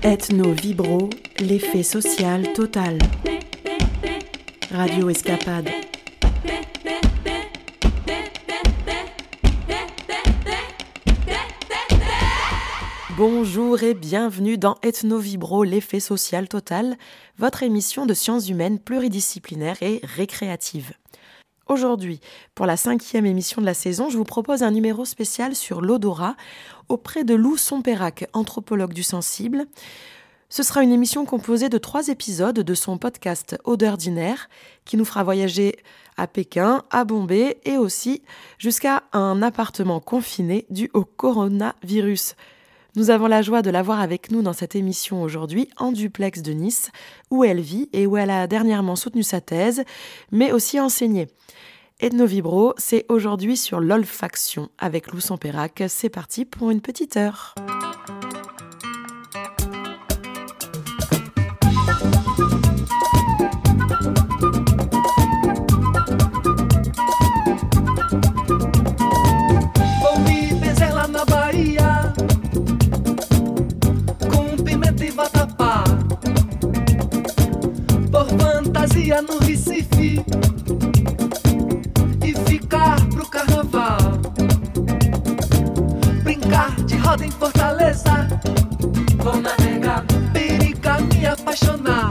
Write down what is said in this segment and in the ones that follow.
Ethno Vibro, l'effet social total. Radio Escapade. Bonjour et bienvenue dans Ethno Vibro, l'effet social total, votre émission de sciences humaines pluridisciplinaire et récréative. Aujourd'hui, pour la cinquième émission de la saison, je vous propose un numéro spécial sur l'odorat auprès de Lou Sompérac, anthropologue du sensible. Ce sera une émission composée de trois épisodes de son podcast Odeur d'inaire, qui nous fera voyager à Pékin, à Bombay et aussi jusqu'à un appartement confiné dû au coronavirus. Nous avons la joie de l'avoir avec nous dans cette émission aujourd'hui en duplex de Nice, où elle vit et où elle a dernièrement soutenu sa thèse, mais aussi enseigné. Ethnovibro, c'est aujourd'hui sur l'olfaction avec Lou Sampérac. C'est parti pour une petite heure. Fantasia no Recife E ficar pro carnaval. Brincar de roda em Fortaleza. Vou navegar. Periga me apaixonar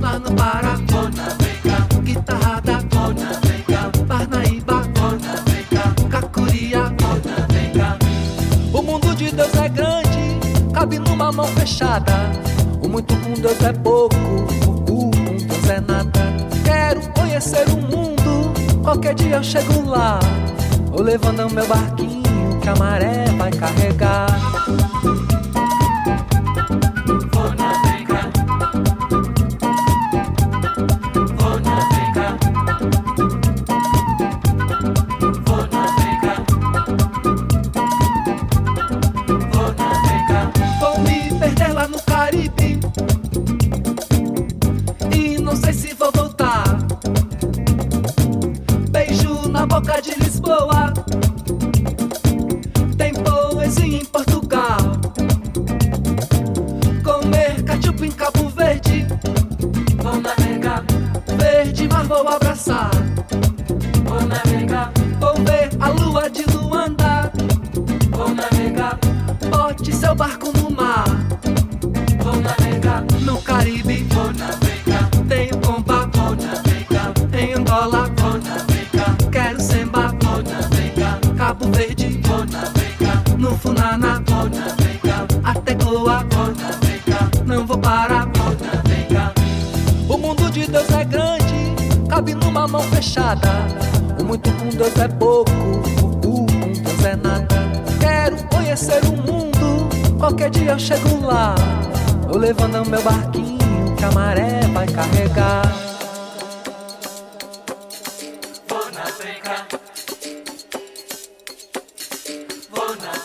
Lá no. O mundo de Deus é grande, cabe numa mão fechada. O muito com Deus é pouco, o com Deus é nada. Quero conhecer o mundo, qualquer dia eu chego lá. Vou levando meu barquinho que a maré vai carregar.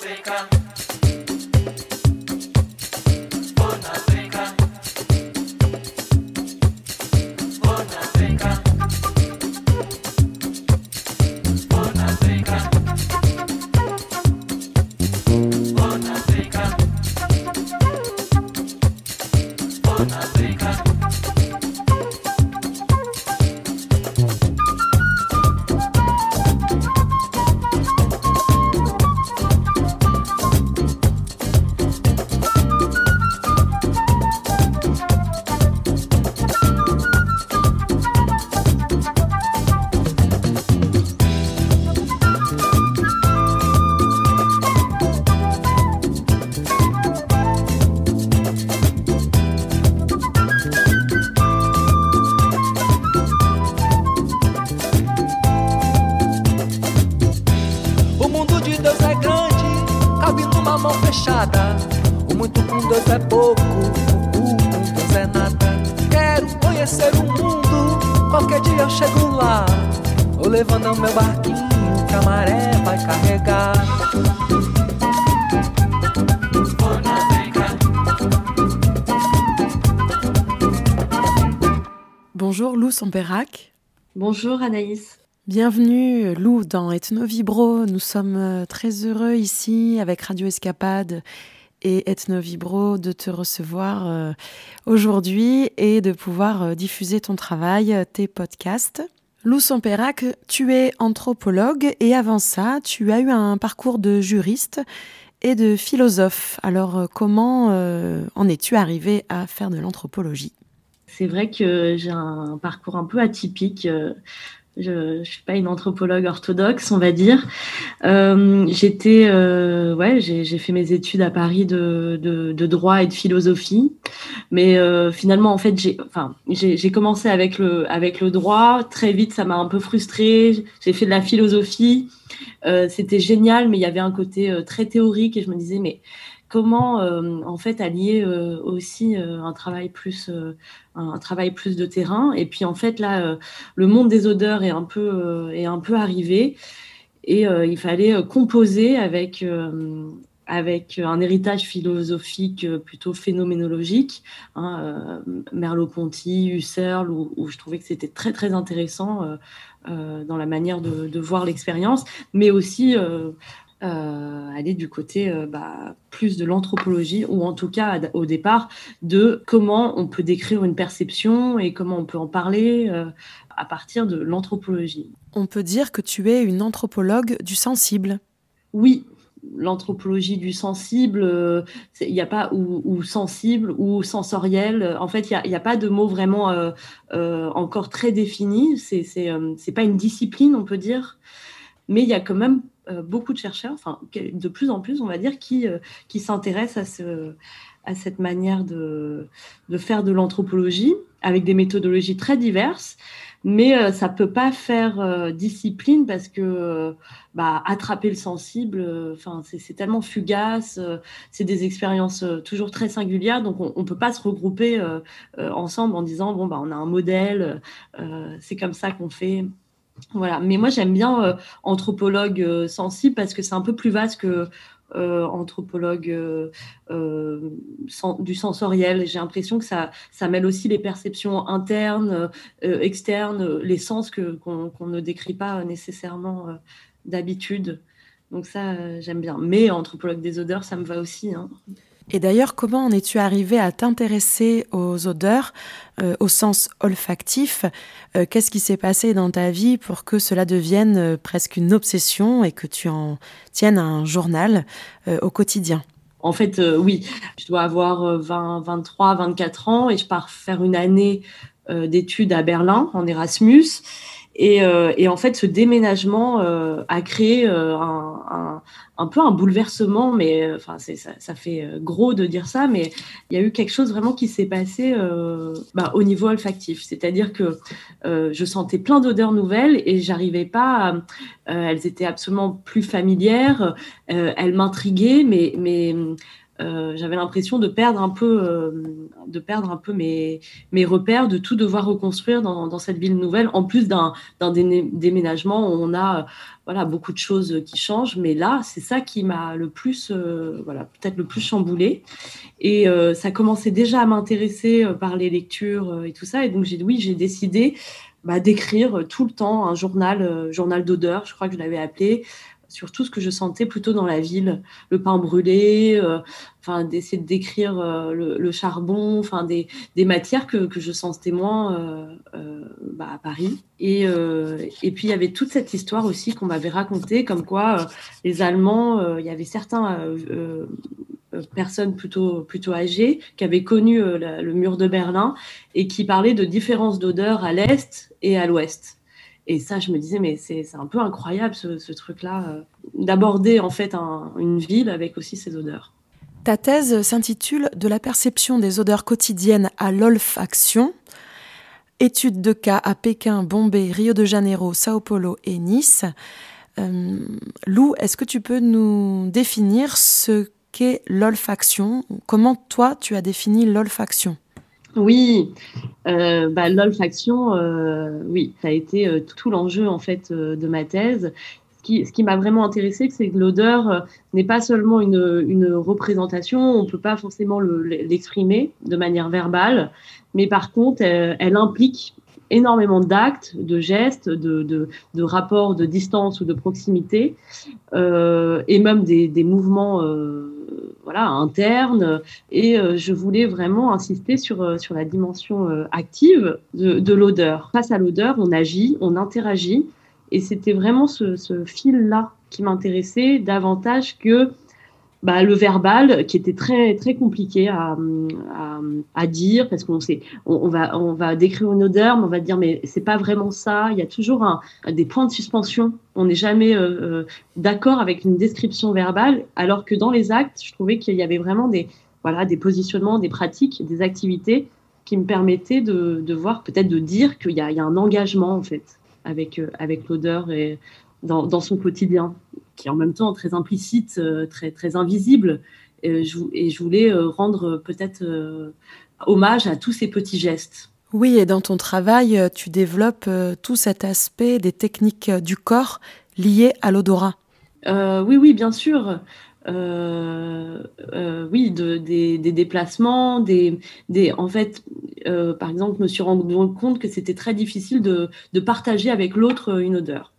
Africa. Bonjour Anaïs. Bienvenue Lou dans Ethnovibro. Nous sommes très heureux ici avec Radio Escapade et Ethnovibro de te recevoir aujourd'hui et de pouvoir diffuser ton travail, tes podcasts. Lou Sampérac, tu es anthropologue et avant ça, tu as eu un parcours de juriste et de philosophe. Alors, euh, comment euh, en es-tu arrivé à faire de l'anthropologie? C'est vrai que j'ai un parcours un peu atypique. Euh, je ne suis pas une anthropologue orthodoxe, on va dire. j'étais, ouais, j'ai fait mes études à Paris de, droit et de philosophie, mais finalement, en fait, j'ai, j'ai commencé avec le, avec le droit. Très vite, ça m'a un peu frustrée. J'ai fait de la philosophie. Euh, c'était génial, mais il y avait un côté euh, très théorique et je me disais, mais comment euh, en fait allier aussi un travail plus un, travail plus de terrain. Et puis en fait là le monde des odeurs est un peu est un peu arrivé. Et il fallait composer avec avec un héritage philosophique plutôt phénoménologique, hein, Merleau-Ponty, Husserl, où, je trouvais que c'était très très intéressant euh, dans la manière de, voir l'expérience, mais aussi euh, euh, aller du côté bah, plus de l'anthropologie, ou en tout cas au départ de comment on peut décrire une perception et comment on peut en parler à partir de l'anthropologie. On peut dire que tu es une anthropologue du sensible. Oui, l'anthropologie du sensible, euh, il n'y a pas ou, sensible ou sensoriel. En fait, il n'y a, pas de mot vraiment euh, euh, encore très défini. C'est n'est pas une discipline, on peut dire, mais il y a quand même beaucoup de chercheurs, enfin de plus en plus, on va dire, qui, qui s'intéressent à, ce, à cette manière de, de faire de l'anthropologie avec des méthodologies très diverses mais ça euh, ça peut pas faire euh, discipline parce que euh, bah, attraper le sensible, enfin c'est tellement fugace, c'est des expériences toujours très singulières, donc on, ne peut pas se regrouper ensemble en disant bon bah on a un modèle, c'est comme ça qu'on fait. Voilà, mais moi j'aime bien anthropologue sensible parce que c'est un peu plus vaste que euh, anthropologue euh, euh, du sensoriel. J'ai l'impression que ça, ça mêle aussi les perceptions internes, externes, les sens qu'on ne décrit pas nécessairement d'habitude. Donc ça, j'aime bien. Mais anthropologue des odeurs, ça me va aussi. Hein. Et d'ailleurs, comment en es-tu arrivé à t'intéresser aux odeurs euh, au sens olfactif euh, Qu'est-ce qui s'est passé dans ta vie pour que cela devienne euh, presque une obsession et que tu en tiennes un journal au quotidien? En fait, oui, je dois avoir 20, 23, 24 ans et je pars faire une année d'études à Berlin en Erasmus. Et, et, en fait, ce déménagement a créé un, un peu un bouleversement, mais euh, enfin, ça, fait euh, gros de dire ça, mais il y a eu quelque chose vraiment qui s'est passé euh, bah, au niveau olfactif. C'est-à-dire que je sentais plein d'odeurs nouvelles et j'arrivais pas. elles étaient absolument plus familières, elles m'intriguaient, mais euh, j'avais l'impression de perdre un peu, euh, de perdre un peu mes, mes repères, de tout devoir reconstruire dans, cette ville nouvelle, en plus d'un déménagement où on a voilà, beaucoup de choses qui changent. Mais là, c'est ça qui m'a le plus, euh, voilà, peut-être le plus chamboulé. Et ça commençait déjà à m'intéresser par les lectures et tout ça. Et donc, j'ai oui, j'ai décidé bah, d'écrire tout le temps un journal, journal d'odeur, je crois que je l'avais appelé, sur tout ce que je sentais plutôt dans la ville, le pain brûlé, euh, d'essayer de décrire euh, le, charbon, des, matières que, que, je sentais moins euh, bah, à Paris. Et, et puis il y avait toute cette histoire aussi qu'on m'avait racontée, comme quoi les Allemands, il y avait certains personnes plutôt plutôt âgées qui avaient connu le mur de Berlin et qui parlaient de différences d'odeur à l'est et à l'ouest. Et ça, je me disais, mais c'est un peu incroyable ce, truc-là, euh, d'aborder en fait une ville avec aussi ses odeurs. Ta thèse s'intitule De la perception des odeurs quotidiennes à l'olfaction. Étude de cas à Pékin, Bombay, Rio de Janeiro, Sao Paulo et Nice. Euh, Lou, est-ce que tu peux nous définir ce qu'est l'olfaction Comment toi tu as défini l'olfaction oui, euh, bah, l'olfaction, euh, oui, ça a été euh, tout l'enjeu en fait de ma thèse. Ce qui, m'a vraiment intéressé, c'est que l'odeur n'est pas seulement une, représentation, on ne peut pas forcément l'exprimer de manière verbale, mais par contre, elle, implique énormément d'actes, de gestes, de, de, de, rapports de distance ou de proximité, euh, et même des, des mouvements euh, voilà, internes. Et euh, je voulais vraiment insister sur, euh, sur la dimension euh, active de, de l'odeur. Face à l'odeur, on agit, on interagit, et c'était vraiment ce, ce fil-là qui m'intéressait davantage que bah, le verbal qui était très très compliqué à, à, dire parce qu'on sait on, va on va décrire une odeur mais on va dire mais c'est pas vraiment ça. Il y a toujours des points de suspension. On n'est jamais euh, euh, d'accord avec une description verbale alors que dans les actes je trouvais qu'il y avait vraiment des voilà des positionnements des pratiques des activités qui me permettaient de, de voir peut-être de dire qu'il y, y, a un engagement en fait avec euh, avec l'odeur et dans son quotidien qui est en même temps très implicite, euh, très, très invisible. Et je, et je voulais euh, rendre peut-être euh, hommage à tous ces petits gestes. Oui, et dans ton travail, tu développes tout cet aspect des techniques du corps liées à l'odorat. Euh, oui, oui, bien sûr. Euh, euh, oui, de, des, des, déplacements, des, des, en fait, par exemple, je me suis rendu compte que c'était très difficile de, de partager avec l'autre une odeur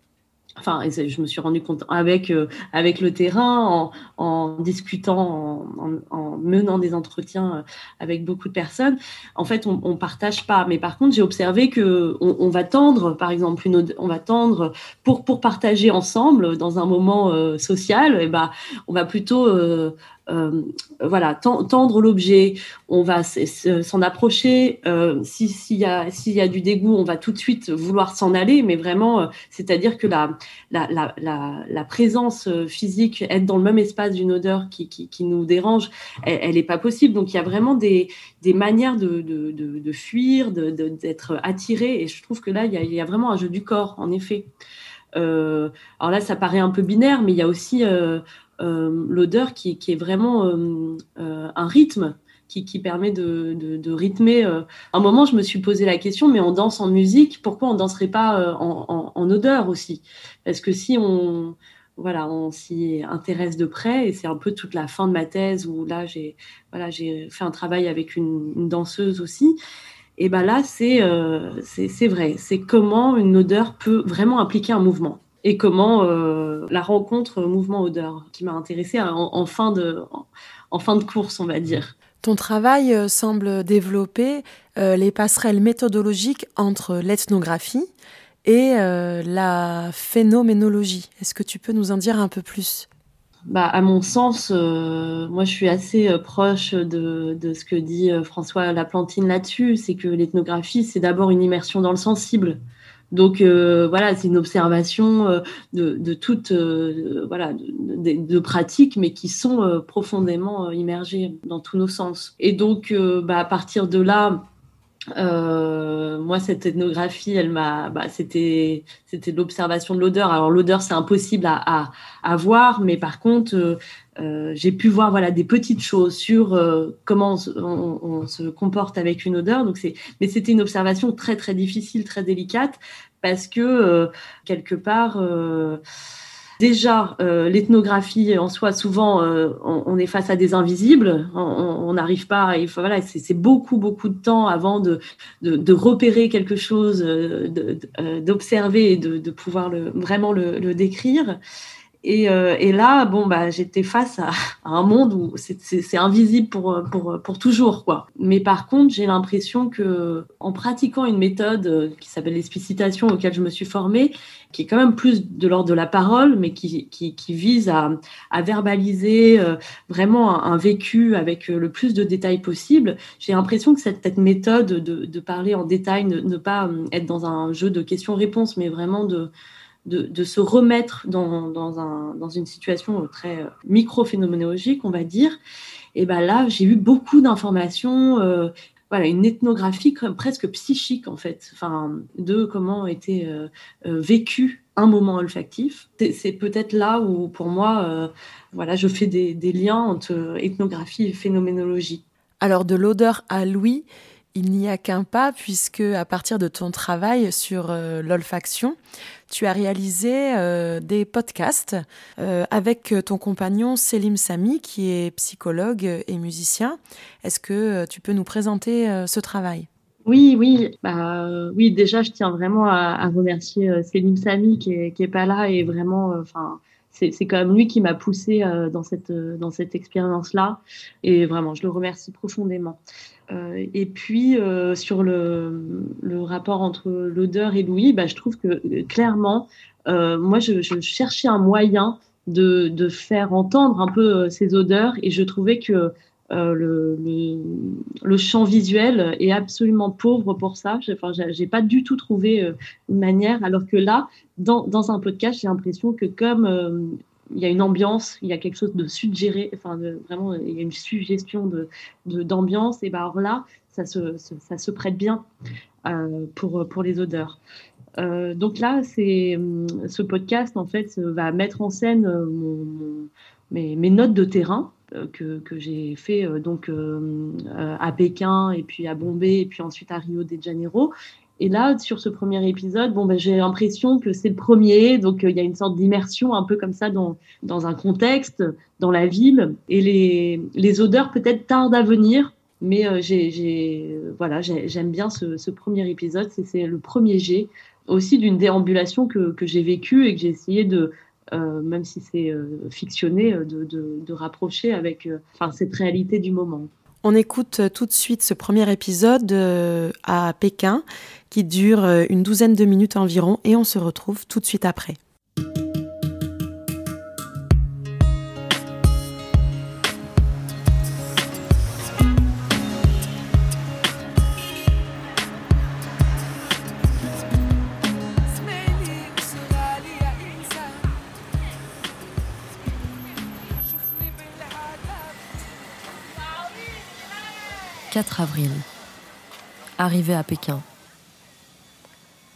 enfin, je me suis rendu compte avec, euh, avec le terrain, en, discutant, en, en, en, menant des entretiens euh, avec beaucoup de personnes. En fait, on, on partage pas. Mais par contre, j'ai observé que on, va tendre, par exemple, on va tendre pour, pour partager ensemble dans un moment euh, social. Et eh ben, on va plutôt euh, voilà, tendre l'objet, on va s'en approcher. Euh, S'il y, a, y a du dégoût, on va tout de suite vouloir s'en aller, mais vraiment, euh, c'est-à-dire que la, la, la, présence euh, physique, être dans le même espace d'une odeur qui, qui, nous dérange, elle n'est pas possible. Donc il y a vraiment des, des manières de, de, de, de fuir, d'être attiré, et je trouve que là, il y, a, il y a vraiment un jeu du corps, en effet. Euh, alors là, ça paraît un peu binaire, mais il y a aussi euh, euh, l'odeur qui, est vraiment euh, euh, un rythme qui, permet de, rythmer. À un moment, je me suis posé la question, mais on danse en musique, pourquoi on danserait pas en, odeur aussi? Parce que si on, voilà, on s'y intéresse de près, et c'est un peu toute la fin de ma thèse où là, j'ai voilà, fait un travail avec une, danseuse aussi. Et ben là, c'est euh, c'est vrai, c'est comment une odeur peut vraiment impliquer un mouvement et comment euh, la rencontre mouvement-odeur qui m'a intéressée en, en, fin de, en, en, fin de course, on va dire. Ton travail euh, semble développer euh, les passerelles méthodologiques entre l'ethnographie et euh, la phénoménologie. Est-ce que tu peux nous en dire un peu plus? Bah, à mon sens, euh, moi je suis assez euh, proche de, de, ce que dit euh, François Laplantine là-dessus, c'est que l'ethnographie, c'est d'abord une immersion dans le sensible. Donc euh, voilà, c'est une observation euh, de, toutes euh, voilà de, pratiques, mais qui sont profondément immergées dans tous nos sens. Et donc bah, à partir de là, moi, cette ethnographie, elle m'a, bah, c'était, c'était l'observation de l'odeur. Alors l'odeur, c'est impossible à, voir, mais par contre, euh, j'ai pu voir voilà des petites choses sur euh, comment on, se comporte avec une odeur. Donc c'est, mais c'était une observation très très difficile, très délicate, parce que euh, quelque part Déjà, l'ethnographie en soi, souvent, on, est face à des invisibles. On n'arrive pas. Il voilà, c'est beaucoup, beaucoup de temps avant de, de, repérer quelque chose, d'observer et de, pouvoir le, vraiment le décrire. Et, euh, et, là, bon, bah, j'étais face à, un monde où c'est invisible pour, pour, pour toujours, quoi. Mais par contre, j'ai l'impression que, en pratiquant une méthode qui s'appelle l'explicitation, auquel je me suis formée, qui est quand même plus de l'ordre de la parole, mais qui, qui, vise à, verbaliser euh, vraiment un, vécu avec le plus de détails possible, j'ai l'impression que cette, méthode de, parler en détail, ne pas être dans un jeu de questions-réponses, mais vraiment de de, se remettre dans, dans, un, dans, une situation très micro-phénoménologique, on va dire, et ben là, j'ai eu beaucoup d'informations, euh, voilà, une ethnographie presque psychique, en fait, de comment était euh, euh, vécu un moment olfactif. C'est peut-être là où, pour moi, euh, voilà, je fais des, des, liens entre ethnographie et phénoménologie. Alors, de l'odeur à l'ouïe, il n'y a qu'un pas puisque à partir de ton travail sur euh, l'olfaction, tu as réalisé euh, des podcasts euh, avec ton compagnon Selim Sami qui est psychologue et musicien. Est-ce que tu peux nous présenter ce travail? Oui, oui, bah, oui. Déjà, je tiens vraiment à, remercier Céline Samy qui est, qui est pas là et vraiment, enfin, c'est, quand même lui qui m'a poussé dans cette dans cette expérience-là et vraiment, je le remercie profondément. et puis sur le, rapport entre l'odeur et l'ouïe, bah, je trouve que clairement, moi, je, je, cherchais un moyen de, de faire entendre un peu ces odeurs et je trouvais que euh, le, le, champ visuel est absolument pauvre pour ça. Enfin, j'ai pas du tout trouvé euh, une manière. Alors que là, dans, dans un podcast, j'ai l'impression que comme euh, il y a une ambiance, il y a quelque chose de suggéré, enfin vraiment, il y a une suggestion de d'ambiance. et ben alors là, ça se, ça se prête bien pour pour les odeurs. donc là, c'est ce podcast en fait va mettre en scène mes, mes notes de terrain que, que j'ai fait euh, donc euh, à Pékin et puis à Bombay et puis ensuite à Rio de Janeiro. Et là, sur ce premier épisode, bon, ben, j'ai l'impression que c'est le premier, donc il y a une sorte d'immersion un peu comme ça dans, dans un contexte, dans la ville, et les, les odeurs peut-être tardent à venir, mais j'ai, voilà, j'aime bien ce, ce, premier épisode, c'est le premier jet aussi d'une déambulation que, que j'ai vécue et que j'ai essayé de, euh, même si c'est euh, fictionné, euh, de, rapprocher avec cette réalité du moment. On écoute tout de suite ce premier épisode à Pékin qui dure une douzaine de minutes environ et on se retrouve tout de suite après. 4 avril. Arrivé à Pékin.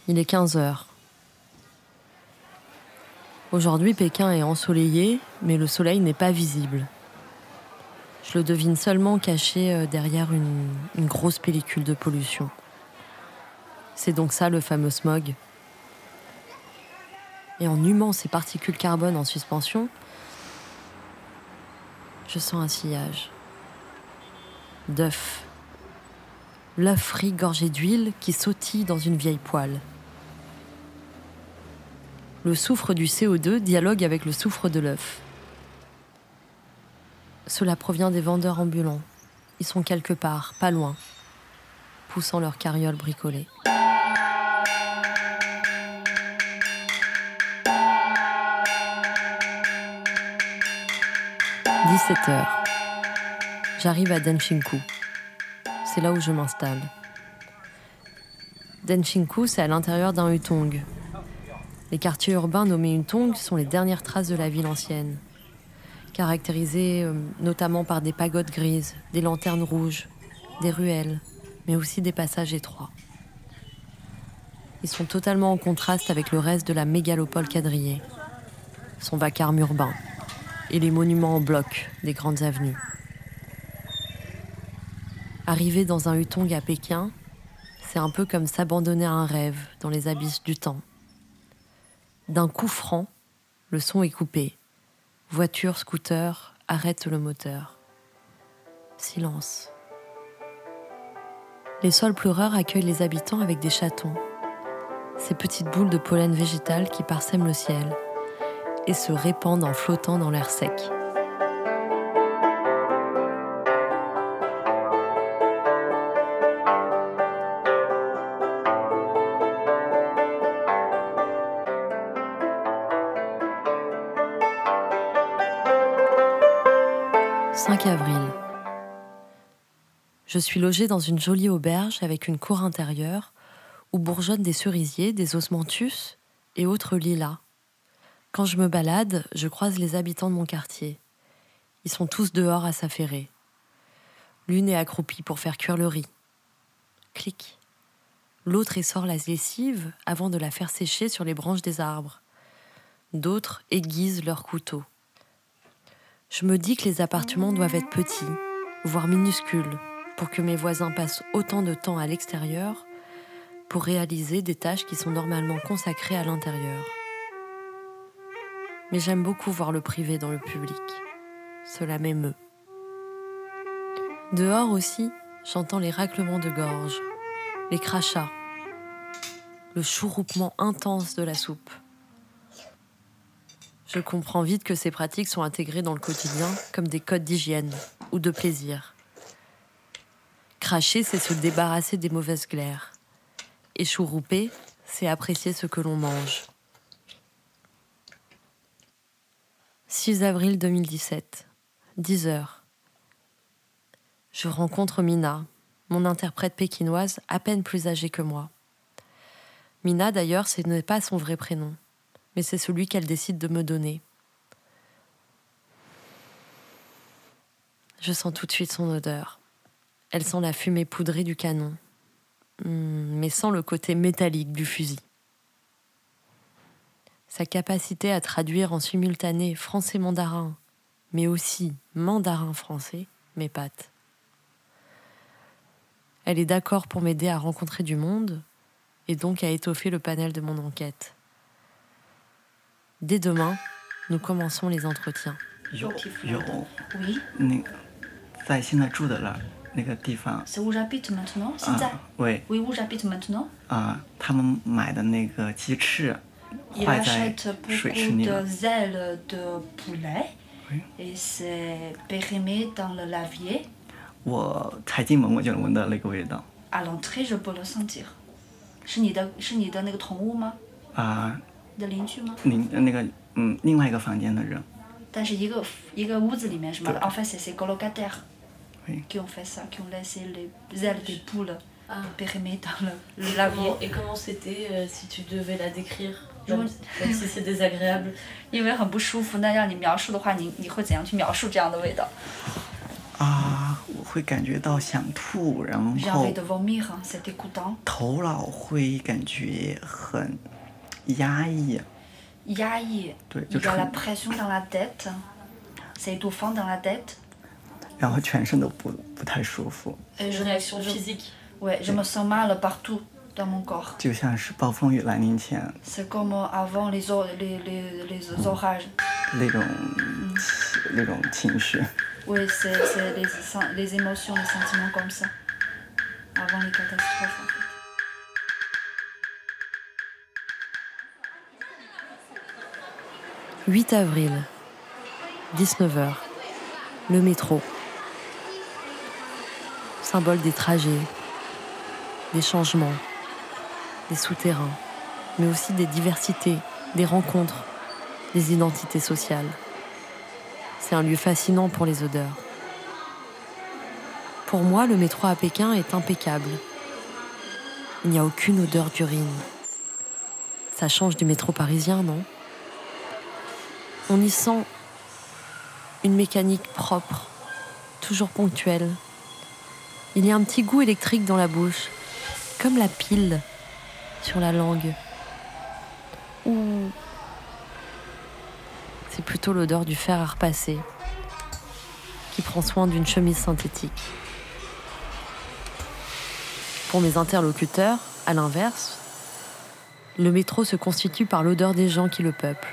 Il est 15 heures. Aujourd'hui, Pékin est ensoleillé, mais le soleil n'est pas visible. Je le devine seulement caché euh, derrière une, une grosse pellicule de pollution. C'est donc ça le fameux smog. Et en humant ces particules carbone en suspension, je sens un sillage d'œufs l'œuf frit gorgé d'huile qui sautille dans une vieille poêle. Le soufre du CO2 dialogue avec le soufre de l'œuf. Cela provient des vendeurs ambulants. Ils sont quelque part, pas loin, poussant leur carriole bricolée. « 17 h J'arrive à Denshinku c'est là où je m'installe. Denshinku, c'est à l'intérieur d'un Hutong. Les quartiers urbains nommés Hutong sont les dernières traces de la ville ancienne, caractérisées euh, notamment par des pagodes grises, des lanternes rouges, des ruelles, mais aussi des passages étroits. Ils sont totalement en contraste avec le reste de la mégalopole quadrillée, son vacarme urbain et les monuments en bloc des grandes avenues. Arriver dans un Hutong à Pékin, c'est un peu comme s'abandonner à un rêve dans les abysses du temps. D'un coup franc, le son est coupé. Voiture, scooter, arrête le moteur. Silence. Les sols pleureurs accueillent les habitants avec des chatons, ces petites boules de pollen végétal qui parsèment le ciel et se répandent en flottant dans l'air sec. Je suis logée dans une jolie auberge avec une cour intérieure où bourgeonnent des cerisiers, des osmanthus et autres lilas. Quand je me balade, je croise les habitants de mon quartier. Ils sont tous dehors à s'affairer. L'une est accroupie pour faire cuire le riz. Clic. L'autre essore la lessive avant de la faire sécher sur les branches des arbres. D'autres aiguisent leurs couteaux. Je me dis que les appartements doivent être petits, voire minuscules, pour que mes voisins passent autant de temps à l'extérieur pour réaliser des tâches qui sont normalement consacrées à l'intérieur. Mais j'aime beaucoup voir le privé dans le public. Cela m'émeut. Dehors aussi, j'entends les raclements de gorge, les crachats, le chouroupement intense de la soupe. Je comprends vite que ces pratiques sont intégrées dans le quotidien comme des codes d'hygiène ou de plaisir. Cracher, c'est se débarrasser des mauvaises glaires. Et chourouper, c'est apprécier ce que l'on mange. 6 avril 2017, 10 heures. Je rencontre Mina, mon interprète pékinoise à peine plus âgée que moi. Mina, d'ailleurs, ce n'est pas son vrai prénom, mais c'est celui qu'elle décide de me donner. Je sens tout de suite son odeur. Elle sent la fumée poudrée du canon, hmm, mais sans le côté métallique du fusil. Sa capacité à traduire en simultané français-mandarin, mais aussi mandarin-français, m'épate. Elle est d'accord pour m'aider à rencontrer du monde et donc à étoffer le panel de mon enquête. Dès demain, nous commençons les entretiens. 有有 Oui, 那个在现在住的那那个地方 c'est où j'habite maintenant. 现在啊，喂 Oui, où j'habite maintenant. 啊，他们买的那个鸡翅 Il 坏在 achète 水 beaucoup 池里了 de。ailes de poulet Oui. et c'est périmé dans le lavier. 我才进门我就能闻到那个味道 À l'entrée, je peux le sentir. 是你的是你的那个宠物吗？啊，你的邻居吗？您那个嗯，另外一个房间的人，但是一个一个屋子里面是吗对？En fait, c'est ces colocataires Oui. qui ont fait ça, qui ont laissé les ailes des poules Ah. périmées dans le, le lavier. et comment c'était euh, si tu devais la décrire Même- même si c'est désagréable 因为很不舒服，那让你描述的话，你你会怎样去描述这样的味道啊，我会感觉到想吐，然 J'ai 后 envie de vomir, hein, c'est dégoûtant. 头脑会感觉很压抑，压抑，对， il 就 y a la 纯， pression dans la tête, c'est étouffant dans la tête. 然后全身都不不太舒服， Et je, réaction je- physique Ouais, je me sens mal partout dans mon corps. 就像是暴风雨来临前 C'est comme avant les, or- les, les, les orages. 那种那种情绪。 Oui, c'est c'est les, sen- les émotions, les sentiments comme ça. Avant les catastrophes. en fait. « 8 avril, 19h. Le métro. Symbole des trajets, des changements, des souterrains, mais aussi des diversités, des rencontres, des identités sociales. C'est un lieu fascinant pour les odeurs. Pour moi, le métro à Pékin est impeccable. Il n'y a aucune odeur d'urine. Ça change du métro parisien, non? On y sent une mécanique propre, toujours ponctuelle. Il y a un petit goût électrique dans la bouche, comme la pile sur la langue. Ou c'est plutôt l'odeur du fer à repasser qui prend soin d'une chemise synthétique. Pour mes interlocuteurs, à l'inverse, le métro se constitue par l'odeur des gens qui le peuplent.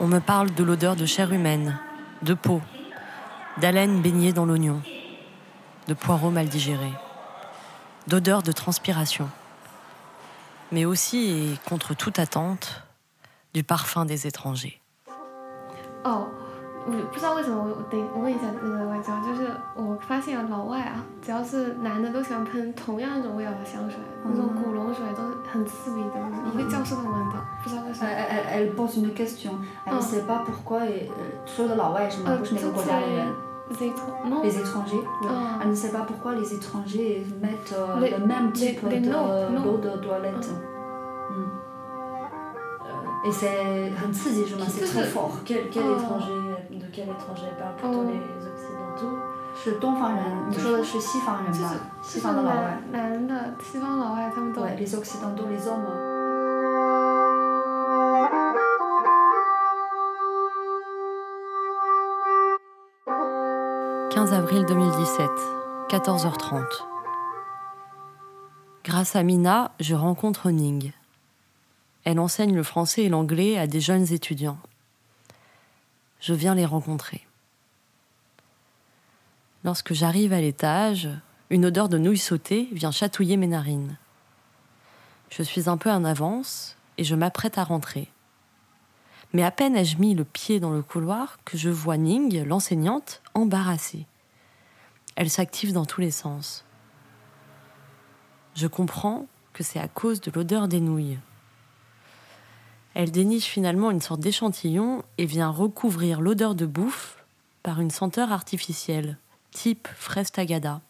On me parle de l'odeur de chair humaine, de peau, d'haleine baignée dans l'oignon, de poireaux mal digérés, d'odeur de transpiration, mais aussi, et contre toute attente, du parfum des étrangers. 哦，我不知道为什么我我得我问一下那个外交，就是我发现老外啊，只要是男的都喜欢喷同样一种味道的香水，那种古龙水都是很刺鼻的，一个教室都闻到，不知道为什么。 Elle, elle- elle pose une question. Elle ne Ah. sait pas pourquoi. Et, euh, 说的老外是吗？呃，不是那个国这家的人。 les étr- non Les étrangers, oui. Ah. Elle ne sait pas pourquoi les étrangers mettent euh, Les- le même les- type les de noms, non. l'eau de toilette. Mm. Et c'est 很刺激是吗？C'est 就是 très fort. Quel, quel Oh. étranger, de quel étranger elle parle Plutôt Oh. les occidentaux 是东方人，你说的是西方人吧？就是西就是方的老外男。男的西方老外他们都对，les occidentaux, les hommes. « 15 avril 2017, 14h30. Grâce à Mina, je rencontre Ning. Elle enseigne le français et l'anglais à des jeunes étudiants. Je viens les rencontrer. Lorsque j'arrive à l'étage, une odeur de nouilles sautées vient chatouiller mes narines. Je suis un peu en avance et je m'apprête à rentrer. Mais à peine ai-je mis le pied dans le couloir que je vois Ning, l'enseignante, embarrassée. Elle s'active dans tous les sens. Je comprends que c'est à cause de l'odeur des nouilles. Elle déniche finalement une sorte d'échantillon et vient recouvrir l'odeur de bouffe par une senteur artificielle, type fraise tagada.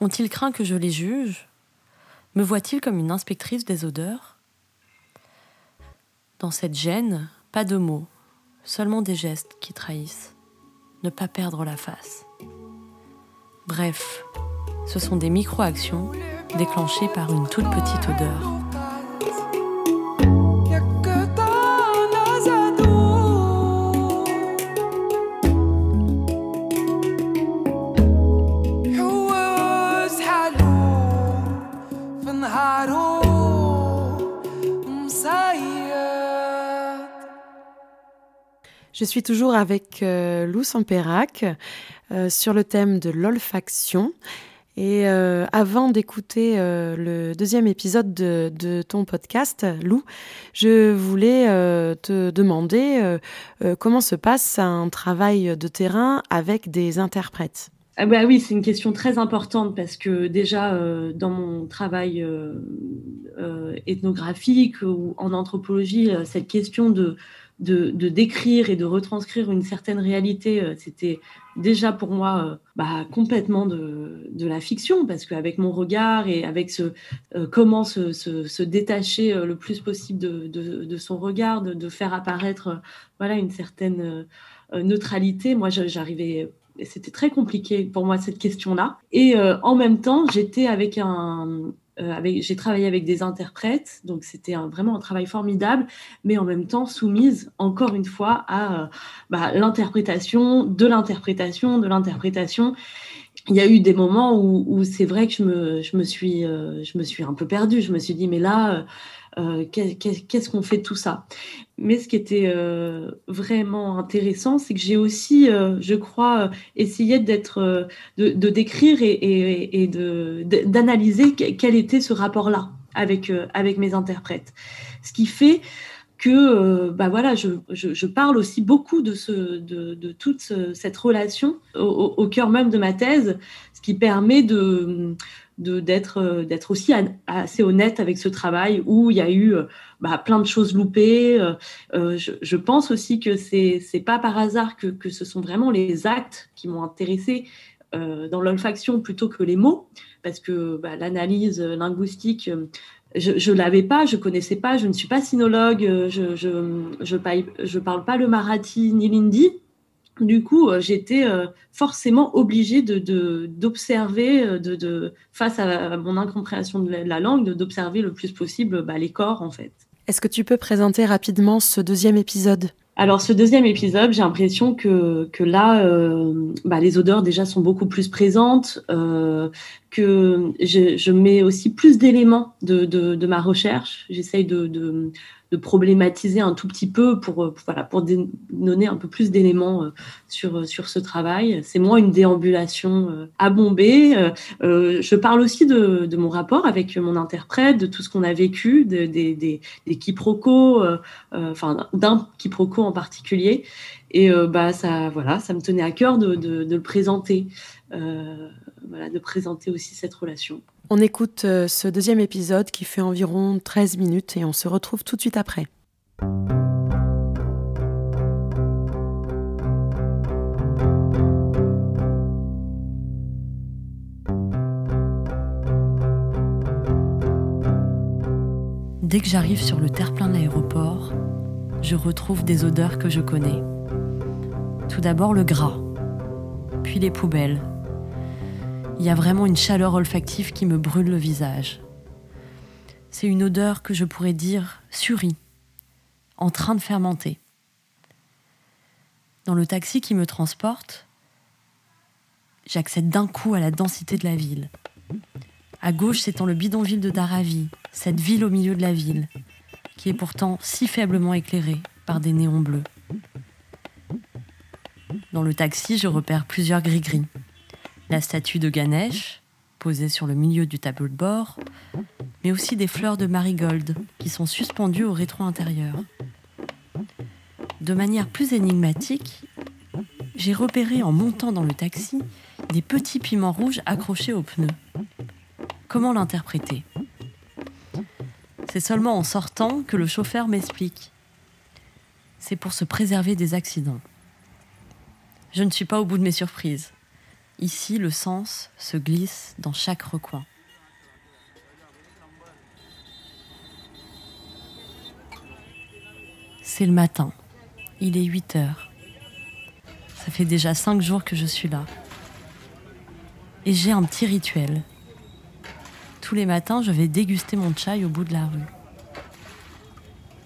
Ont-ils craint que je les juge? Me voient-ils comme une inspectrice des odeurs? Dans cette gêne, pas de mots, seulement des gestes qui trahissent. Ne pas perdre la face. Bref, ce sont des micro-actions déclenchées par une toute petite odeur. Je suis toujours avec euh, Lou Samperac euh, sur le thème de l'olfaction. Et euh, avant d'écouter le deuxième épisode de, de, ton podcast, Lou, je voulais te demander comment se passe un travail de terrain avec des interprètes? Ah bah oui, c'est une question très importante parce que déjà dans mon travail ethnographique ou en anthropologie, cette question de décrire et de retranscrire une certaine réalité, euh, c'était déjà pour moi euh, bah, complètement de, la fiction, parce qu'avec mon regard et avec ce euh, comment se, détacher le plus possible de, son regard, de, faire apparaître une certaine neutralité, moi j'arrivais c'était très compliqué pour moi cette question-là. Et en même temps, j'étais avec un, euh, j'ai travaillé avec des interprètes, donc c'était vraiment un travail formidable, mais en même temps soumise encore une fois à euh, bah, l'interprétation, de l'interprétation, de l'interprétation. Il y a eu des moments où, c'est vrai que je me, je me, suis, euh, je me suis un peu perdue. Je me suis dit, mais là, euh, qu'est-ce qu'on fait de tout ça Mais ce qui était euh, vraiment intéressant, c'est que j'ai aussi, euh, je crois, essayé d'être, de, décrire et, d'analyser quel était ce rapport-là avec, avec mes interprètes. Ce qui fait que bah voilà, je, parle aussi beaucoup de, ce, de, toute cette relation au, cœur même de ma thèse, ce qui permet de, d'être euh, d'être aussi assez honnête avec ce travail où il y a eu euh, bah, plein de choses loupées. Euh, je, pense aussi que c'est c'est pas par hasard que, que ce sont vraiment les actes qui m'ont intéressé dans l'olfaction plutôt que les mots, parce que bah, l'analyse linguistique je ne l'avais pas, je connaissais pas, je ne suis pas sinologue, je je, je, je parle pas le marathi ni l'hindi, du coup, euh, j'étais euh, forcément obligée d'observer, de, de, de, face à mon incompréhension de la langue, d'observer le plus possible bah, les corps, en fait. Est-ce que tu peux présenter rapidement ce deuxième épisode? Alors ce deuxième épisode, j'ai l'impression que, que là, euh, bah, les odeurs déjà sont beaucoup plus présentes, que je, je, mets aussi plus d'éléments de, de, de, ma recherche. J'essaye de, de problématiser un tout petit peu pour, euh, voilà, pour donner un peu plus d'éléments euh, sur, euh, sur ce travail. C'est moins une déambulation à bomber. Je parle aussi de, de mon rapport avec mon interprète, de tout ce qu'on a vécu, des, des, des quiproquos, enfin d'un quiproquo en particulier. Et bah, ça, voilà, ça me tenait à cœur de, de, de le présenter, voilà, de présenter aussi cette relation. On écoute euh, ce deuxième épisode qui fait environ 13 minutes et on se retrouve tout de suite après. Dès que j'arrive sur le terre-plein de l'aéroport, je retrouve des odeurs que je connais. Tout d'abord le gras, puis les poubelles, il y a vraiment une chaleur olfactive qui me brûle le visage. C'est une odeur que je pourrais dire surie, en train de fermenter. Dans le taxi qui me transporte, j'accède d'un coup à la densité de la ville. À gauche s'étend le bidonville de Daravi, cette ville au milieu de la ville, qui est pourtant si faiblement éclairée par des néons bleus. Dans le taxi, je repère plusieurs gris-gris. La statue de Ganesh, posée sur le milieu du tableau de bord, mais aussi des fleurs de marigold qui sont suspendues au rétro intérieur. De manière plus énigmatique, j'ai repéré en montant dans le taxi des petits piments rouges accrochés aux pneus. Comment l'interpréter? C'est seulement en sortant que le chauffeur m'explique. C'est pour se préserver des accidents. Je ne suis pas au bout de mes surprises. Ici, le sens se glisse dans chaque recoin. C'est le matin. Il est 8 heures. Ça fait déjà 5 jours que je suis là. Et j'ai un petit rituel. Tous les matins, je vais déguster mon chai au bout de la rue.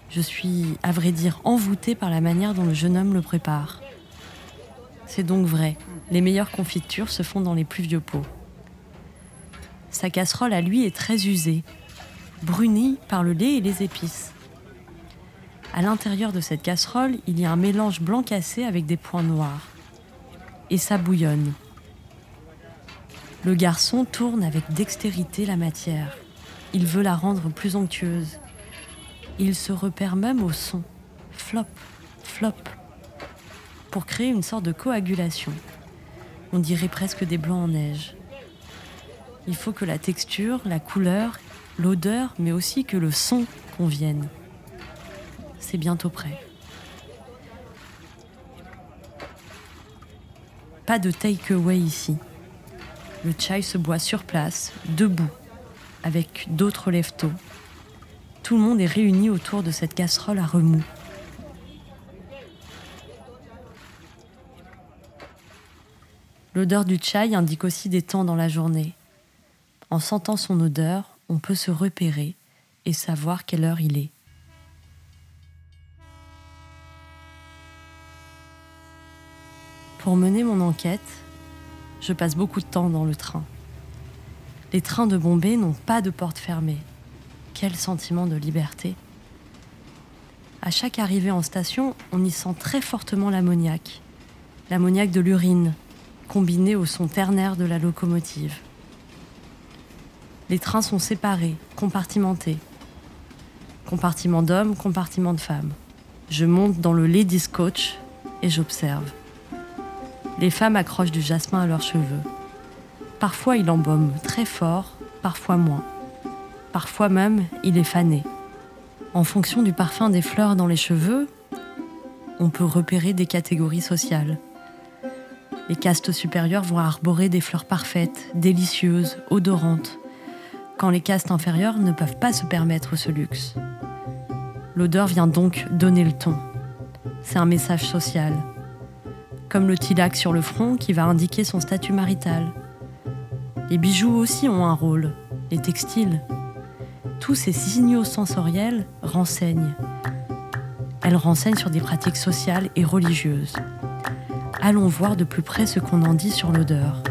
Je suis, à vrai dire, envoûtée par la manière dont le jeune homme le prépare. C'est donc vrai, les meilleures confitures se font dans les plus vieux pots. Sa casserole à lui est très usée, brunie par le lait et les épices. À l'intérieur de cette casserole, il y a un mélange blanc cassé avec des points noirs. Et ça bouillonne. Le garçon tourne avec dextérité la matière. Il veut la rendre plus onctueuse. Il se repère même au son. Flop, flop. Pour créer une sorte de coagulation. On dirait presque des blancs en neige. Il faut que la texture, la couleur, l'odeur, mais aussi que le son conviennent. C'est bientôt prêt. Pas de take-away ici. Le chai se boit sur place, debout, avec d'autres leftos. Tout le monde est réuni autour de cette casserole à remous. L'odeur du chai indique aussi des temps dans la journée. En sentant son odeur, on peut se repérer et savoir quelle heure il est. Pour mener mon enquête, je passe beaucoup de temps dans le train. Les trains de Bombay n'ont pas de porte fermée. Quel sentiment de liberté. À chaque arrivée en station, on y sent très fortement l'ammoniac. L'ammoniac de l'urine, combiné au son ternaire de la locomotive. Les trains sont séparés, compartimentés. Compartiment d'hommes, compartiment de femmes. Je monte dans le ladies coach et j'observe. Les femmes accrochent du jasmin à leurs cheveux. Parfois il embaume très fort, parfois moins. Parfois même il est fané. En fonction du parfum des fleurs dans les cheveux, on peut repérer des catégories sociales. Les castes supérieures vont arborer des fleurs parfaites, délicieuses, odorantes, quand les castes inférieures ne peuvent pas se permettre ce luxe. L'odeur vient donc donner le ton. C'est un message social. Comme le tilak sur le front qui va indiquer son statut marital. Les bijoux aussi ont un rôle, les textiles. Tous ces signaux sensoriels renseignent. Elles renseignent sur des pratiques sociales et religieuses. Allons voir de plus près ce qu'on en dit sur l'odeur.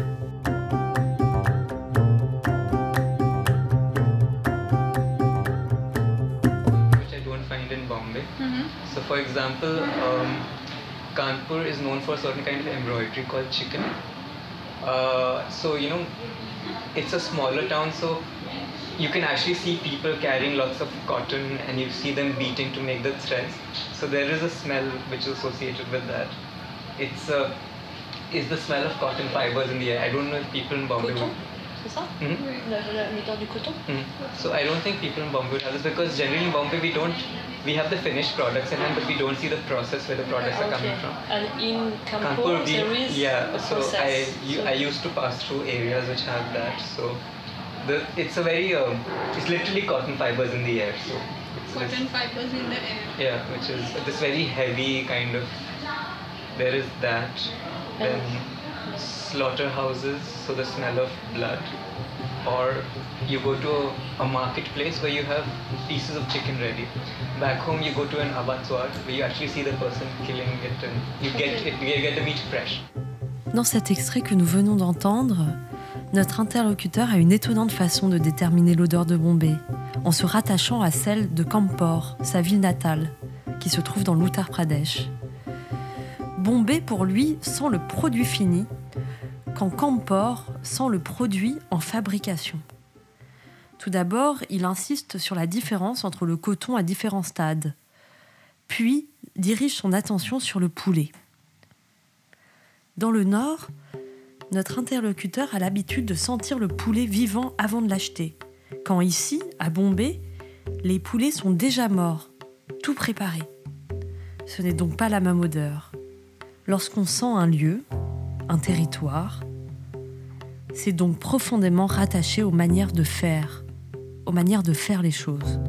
which I don't find in Bombay. So, for example, um, Kanpur is known for a certain kind of embroidery called chicken. Uh, so, you know, it's a smaller town, so you can actually see people carrying lots of cotton and you see them beating to make the threads. So, there is a smell which is associated with that. It's uh, is the smell of cotton fibers in the air. I don't know if people in Bombay Coton, would. c'est ça Mhm. La- la- L'odeur du coton Mm. So I don't think people in Bombay would have this because generally in Bombay we don't we have the finished products in hand but we don't see the process where the products are coming Okay. from. And in Kanpur, Kanpur, we, there is yeah. So process. I you, So- I used to pass through areas which have that. So the it's a very um, it's literally cotton fibers in the air. So cotton fibers in the air. yeah, which is this very heavy kind of. There is that. Then slaughterhouses, so the smell of blood. Or you go to a, a marketplace where you have pieces of chicken ready. Back home, you go to an abattoir where you actually see the person killing it and you get it, you get the meat fresh. Dans cet extrait que nous venons d'entendre, notre interlocuteur a une étonnante façon de déterminer l'odeur de Bombay, en se rattachant à celle de Kampor, sa ville natale, qui se trouve dans l'Uttar Pradesh. Bombay, pour lui, sent le produit fini, quand Campor sent le produit en fabrication. Tout d'abord, il insiste sur la différence entre le coton à différents stades, puis dirige son attention sur le poulet. Dans le Nord, notre interlocuteur a l'habitude de sentir le poulet vivant avant de l'acheter, quand ici, à Bombay, les poulets sont déjà morts, tout préparés. Ce n'est donc pas la même odeur. Lorsqu'on sent un lieu, un territoire, c'est donc profondément rattaché aux manières de faire, aux manières de faire les choses.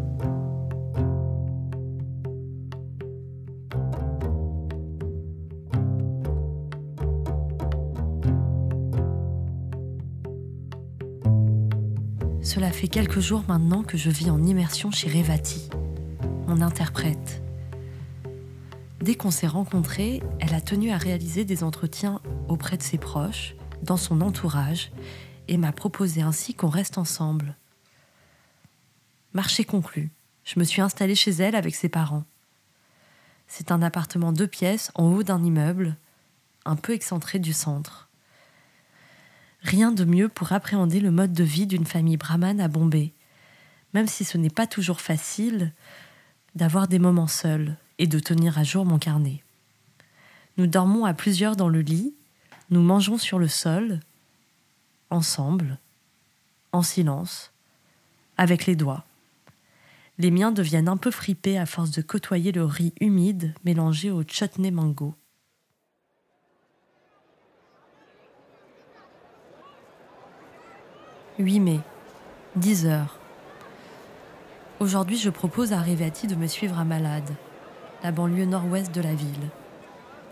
Cela fait quelques jours maintenant que je vis en immersion chez Revati, mon interprète. Dès qu'on s'est rencontrés, elle a tenu à réaliser des entretiens auprès de ses proches, dans son entourage, et m'a proposé ainsi qu'on reste ensemble. Marché conclu, je me suis installée chez elle avec ses parents. C'est un appartement deux pièces en haut d'un immeuble, un peu excentré du centre. Rien de mieux pour appréhender le mode de vie d'une famille brahmane à Bombay, même si ce n'est pas toujours facile d'avoir des moments seuls et de tenir à jour mon carnet. Nous dormons à plusieurs dans le lit, nous mangeons sur le sol, ensemble, en silence, avec les doigts. Les miens deviennent un peu fripés à force de côtoyer le riz humide mélangé au chutney mango. 8 mai, 10 heures. Aujourd'hui, je propose à Rivati de me suivre à Malade, la banlieue nord-ouest de la ville.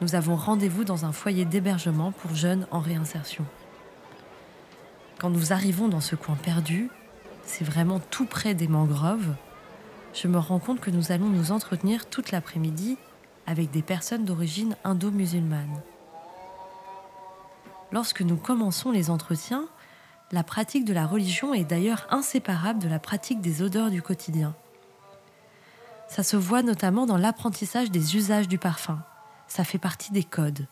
Nous avons rendez-vous dans un foyer d'hébergement pour jeunes en réinsertion. Quand nous arrivons dans ce coin perdu, c'est vraiment tout près des mangroves, je me rends compte que nous allons nous entretenir toute l'après-midi avec des personnes d'origine indo-musulmane. Lorsque nous commençons les entretiens, la pratique de la religion est d'ailleurs inséparable de la pratique des odeurs du quotidien. Ça se voit notamment dans l'apprentissage des usages du parfum. Ça fait partie des codes.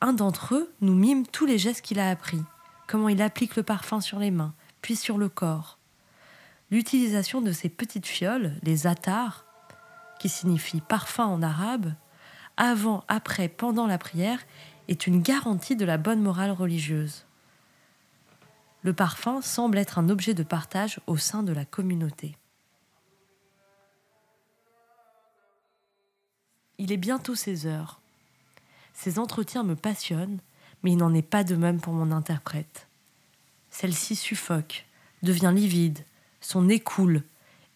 Un d'entre eux nous mime tous les gestes qu'il a appris, comment il applique le parfum sur les mains, puis sur le corps. L'utilisation de ces petites fioles, les atars, qui signifient parfum en arabe, avant, après, pendant la prière, est une garantie de la bonne morale religieuse le parfum semble être un objet de partage au sein de la communauté. Il est bientôt 16 heures. Ces entretiens me passionnent, mais il n'en est pas de même pour mon interprète. Celle-ci suffoque, devient livide, son nez coule,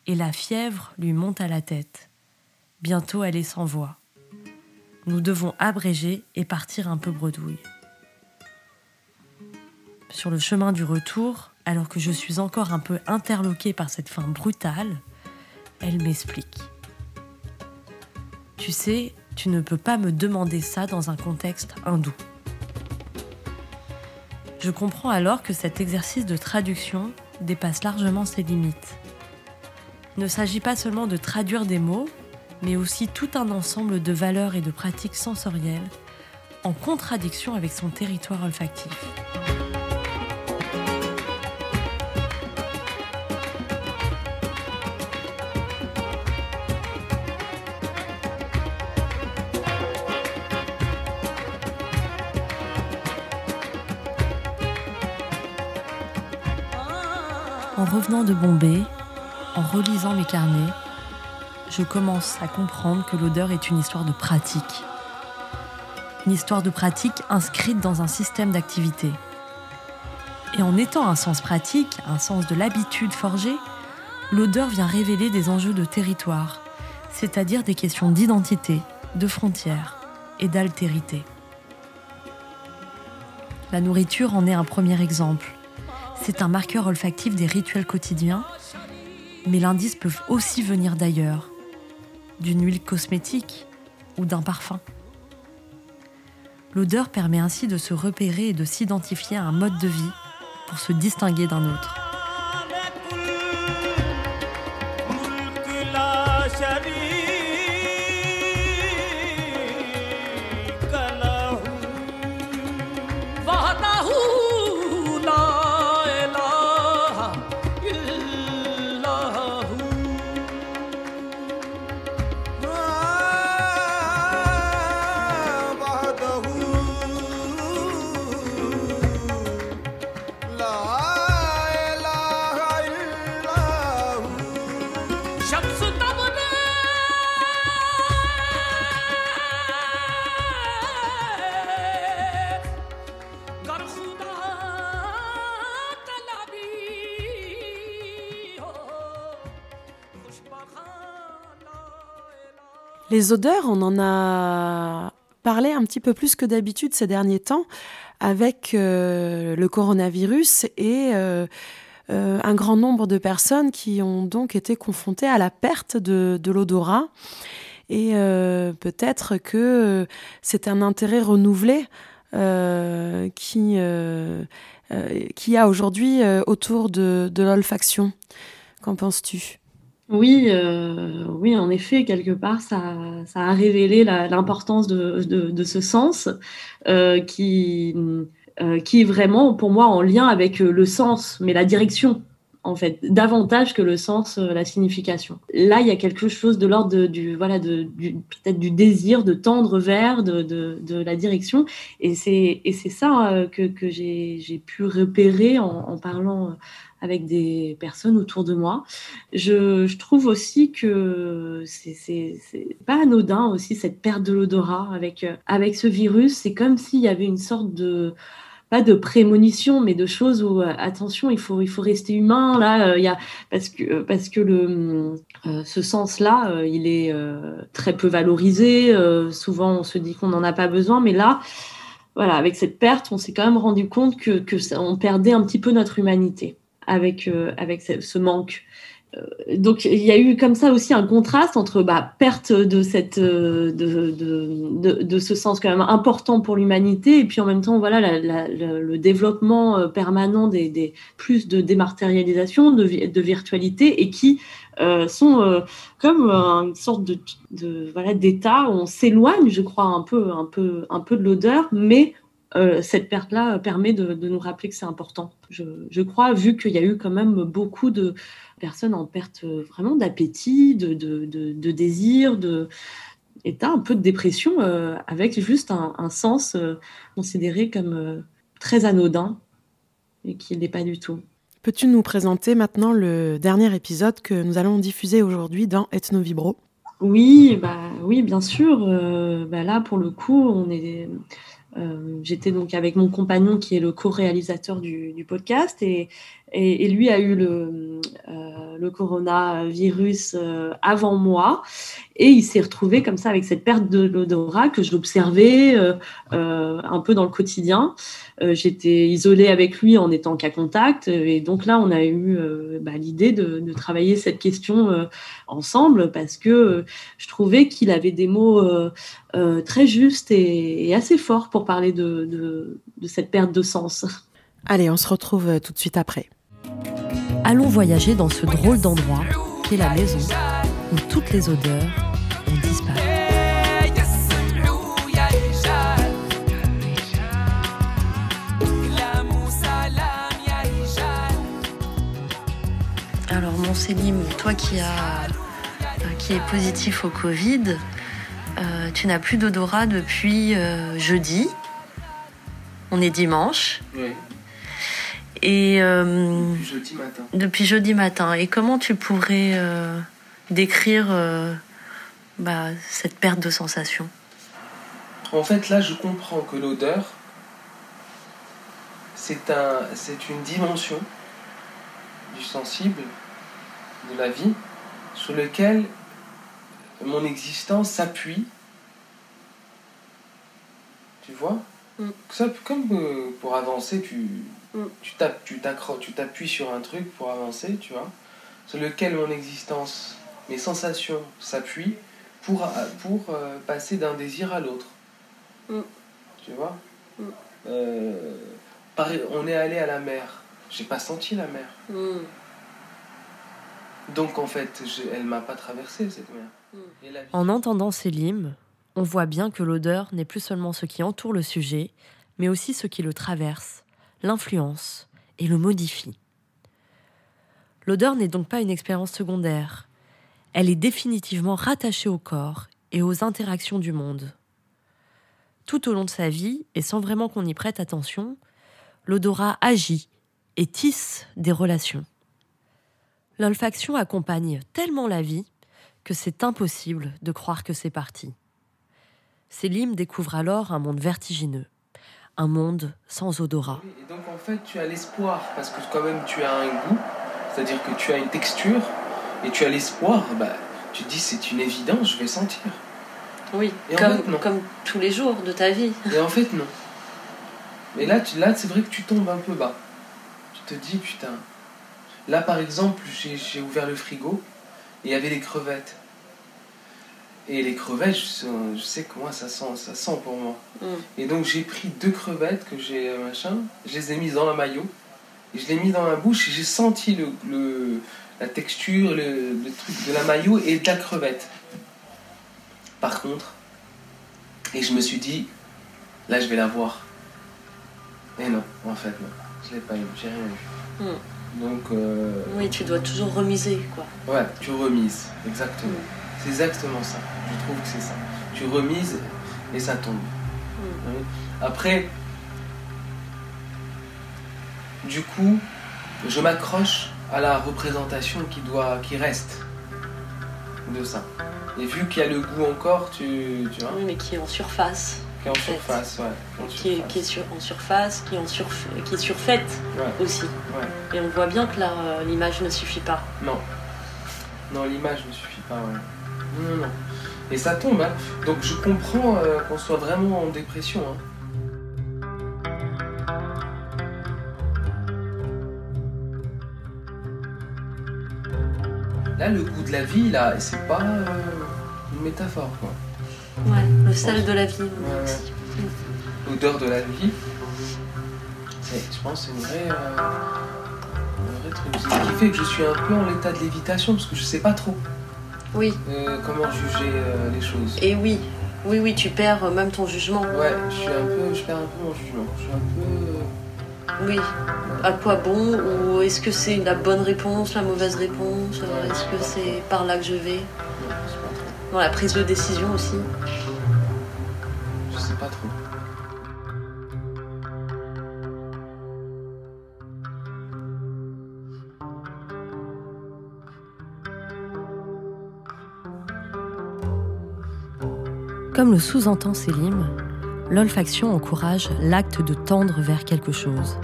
et la fièvre lui monte à la tête. Bientôt elle est sans voix. Nous devons abréger et partir un peu bredouille sur le chemin du retour, alors que je suis encore un peu interloquée par cette fin brutale, elle m'explique. Tu sais, tu ne peux pas me demander ça dans un contexte hindou. Je comprends alors que cet exercice de traduction dépasse largement ses limites. Il ne s'agit pas seulement de traduire des mots, mais aussi tout un ensemble de valeurs et de pratiques sensorielles en contradiction avec son territoire olfactif. Revenant de Bombay, en relisant mes carnets, je commence à comprendre que l'odeur est une histoire de pratique. Une histoire de pratique inscrite dans un système d'activité. Et en étant un sens pratique, un sens de l'habitude forgée, l'odeur vient révéler des enjeux de territoire, c'est-à-dire des questions d'identité, de frontières et d'altérité. La nourriture en est un premier exemple. C'est un marqueur olfactif des rituels quotidiens, mais l'indice peut aussi venir d'ailleurs, d'une huile cosmétique ou d'un parfum. L'odeur permet ainsi de se repérer et de s'identifier à un mode de vie pour se distinguer d'un autre. Les odeurs, on en a parlé un petit peu plus que d'habitude ces derniers temps avec euh, le coronavirus et euh, euh, un grand nombre de personnes qui ont donc été confrontées à la perte de, de l'odorat. Et peut-être que c'est un intérêt renouvelé qui, qui a aujourd'hui autour de, de l'olfaction. Qu'en penses-tu? Oui, euh, oui, en effet, quelque part, ça, ça a révélé l'importance de, de, ce sens euh, qui, euh, qui est vraiment, pour moi, en lien avec le sens, mais la direction, en fait, davantage que le sens, la signification. Là, il y a quelque chose de l'ordre du, voilà, de, peut-être du désir de tendre vers, de, de, la direction, et c'est, ça que, que j'ai, pu repérer en parlant avec des personnes autour de moi. Je, trouve aussi que c'est pas anodin aussi cette perte de l'odorat avec, euh, avec ce virus. C'est comme s'il y avait une sorte de pas de prémonition, mais de choses où euh, attention, il faut il faut rester humain là. Euh, y a parce que parce que le ce sens-là, il est très peu valorisé. souvent, on se dit qu'on n'en a pas besoin, mais là, voilà, avec cette perte, on s'est quand même rendu compte que que perdait un petit peu notre humanité avec, euh, avec ce, manque. Euh, donc il y a eu comme ça aussi un contraste entre bah, perte de, cette, euh, de, de, de, ce sens quand même important pour l'humanité et puis en même temps voilà le développement permanent des, des, plus de dématérialisation, de, de virtualité et qui sont comme une sorte de, voilà d'état où on s'éloigne je crois un peu un peu un peu de l'odeur mais euh, cette perte-là permet de, nous rappeler que c'est important. Je, crois, vu qu'il y a eu quand même beaucoup de personnes en perte euh, vraiment d'appétit, de, désir, de état un peu de dépression, euh, avec juste un, sens considéré comme très anodin et qui n'est pas du tout. Peux-tu nous présenter maintenant le dernier épisode que nous allons diffuser aujourd'hui dans Ethno Vibro? Oui, bah, oui, bien sûr. bah là, pour le coup, on est euh, j'étais donc avec mon compagnon qui est le co-réalisateur du, podcast et, et, lui a eu le, euh, le coronavirus euh, avant moi et il s'est retrouvé comme ça avec cette perte de l'odorat que je l'observais un peu dans le quotidien. J'étais isolée avec lui en étant qu'à contact et donc là on a eu bah, l'idée de, travailler cette question ensemble parce que je trouvais qu'il avait des mots très justes et, assez forts pour parler de cette perte de sens. Allez, on se retrouve tout de suite après. Allons voyager dans ce drôle d'endroit qu'est la maison où toutes les odeurs ont disparu. Alors mon Célim, toi qui, as, qui est positif au Covid, euh, tu n'as plus d'odorat depuis euh, jeudi. On est dimanche. Oui. Et euh, depuis jeudi matin. Depuis jeudi matin. Et comment tu pourrais euh, décrire euh, bah, cette perte de sensation En fait, là, je comprends que l'odeur, c'est un, c'est une dimension du sensible, de la vie, sur lequel mon existence s'appuie. Tu vois? Mm. Ça, Comme pour avancer, tu, Mm. Tu tu t'appuies sur un truc pour avancer, tu vois, sur lequel mon existence, mes sensations s'appuient pour, pour euh, passer d'un désir à l'autre. Mm. Tu vois? Mm. euh, On est allé à la mer, j'ai pas senti la mer. Donc en fait, elle m'a pas traversé cette mer. En entendant ces limes, on voit bien que l'odeur n'est plus seulement ce qui entoure le sujet, mais aussi ce qui le traverse, l'influence et le modifie. L'odeur n'est donc pas une expérience secondaire, elle est définitivement rattachée au corps et aux interactions du monde. Tout au long de sa vie, et sans vraiment qu'on y prête attention, l'odorat agit et tisse des relations. L'olfaction accompagne tellement la vie que c'est impossible de croire que c'est parti. Célim découvre alors un monde vertigineux un monde sans odorat. Et donc en fait, tu as l'espoir, parce que quand même tu as un goût, c'est-à-dire que tu as une texture, et tu as l'espoir, bah, tu te dis c'est une évidence, je vais sentir. Oui, Et en comme, fait, non. comme tous les jours de ta vie. Et en fait, non. Et là, tu, là c'est vrai que tu tombes un peu bas. Tu te dis, putain. Là, par exemple, j'ai ouvert le frigo et il y avait les crevettes. Et les crevettes, je, sais- je sais que moi, ça sent, ça sent pour moi. Mm. Et donc, j'ai pris deux crevettes que j'ai, euh, machin, je les ai mises dans la maillot. Et je l'ai mis dans ma bouche et j'ai senti le, le- la texture, le, le truc de la maillot et de la crevette. Par contre, et je me suis dit, là je vais la voir. Et non, en fait non, je l'ai pas eu, j'ai rien eu. Hmm. Donc, euh, Oui, tu dois toujours remiser, quoi. ouais, tu remises, exactement. Hmm. C'est exactement ça, je trouve que c'est ça. Tu remises et ça tombe. Oui. Après, du coup, je m'accroche à la représentation qui, doit, qui reste de ça. Et vu qu'il y a le goût encore, tu, tu vois, Oui, mais qui est en surface. qui est en surface, ouais. en Qui est, surface. qui est sur, en surface, qui est, en surf- qui est surfaite Ouais. aussi. Ouais. Et on voit bien que là, euh, l'image ne suffit pas. Non. Non, l'image ne suffit pas, ouais. Non, non. Et ça tombe, hein. Donc je comprends euh, qu'on soit vraiment en dépression, hein. Là, le goût de la vie, là, c'est pas euh, une métaphore, quoi. Ouais, le sel de la vie. L'odeur de la vie, je pense que c'est une vraie, euh, un vrai truc. Ce qui fait que je suis un peu en état de lévitation, parce que je sais pas trop Oui, euh, comment juger euh, les choses? et oui. Oui, oui, tu perds euh, même ton jugement. Ouais, je suis un peu, je perds un peu mon jugement. Je suis un peu. Oui. À quoi bon? Ou est-ce que c'est la bonne réponse, la mauvaise réponse? Ouais. Est-ce que c'est par là que je vais? Non, je sais pas trop. Dans la prise de décision aussi. Je sais pas trop. Comme le sous-entend Selim, l'olfaction encourage l'acte de tendre vers quelque chose.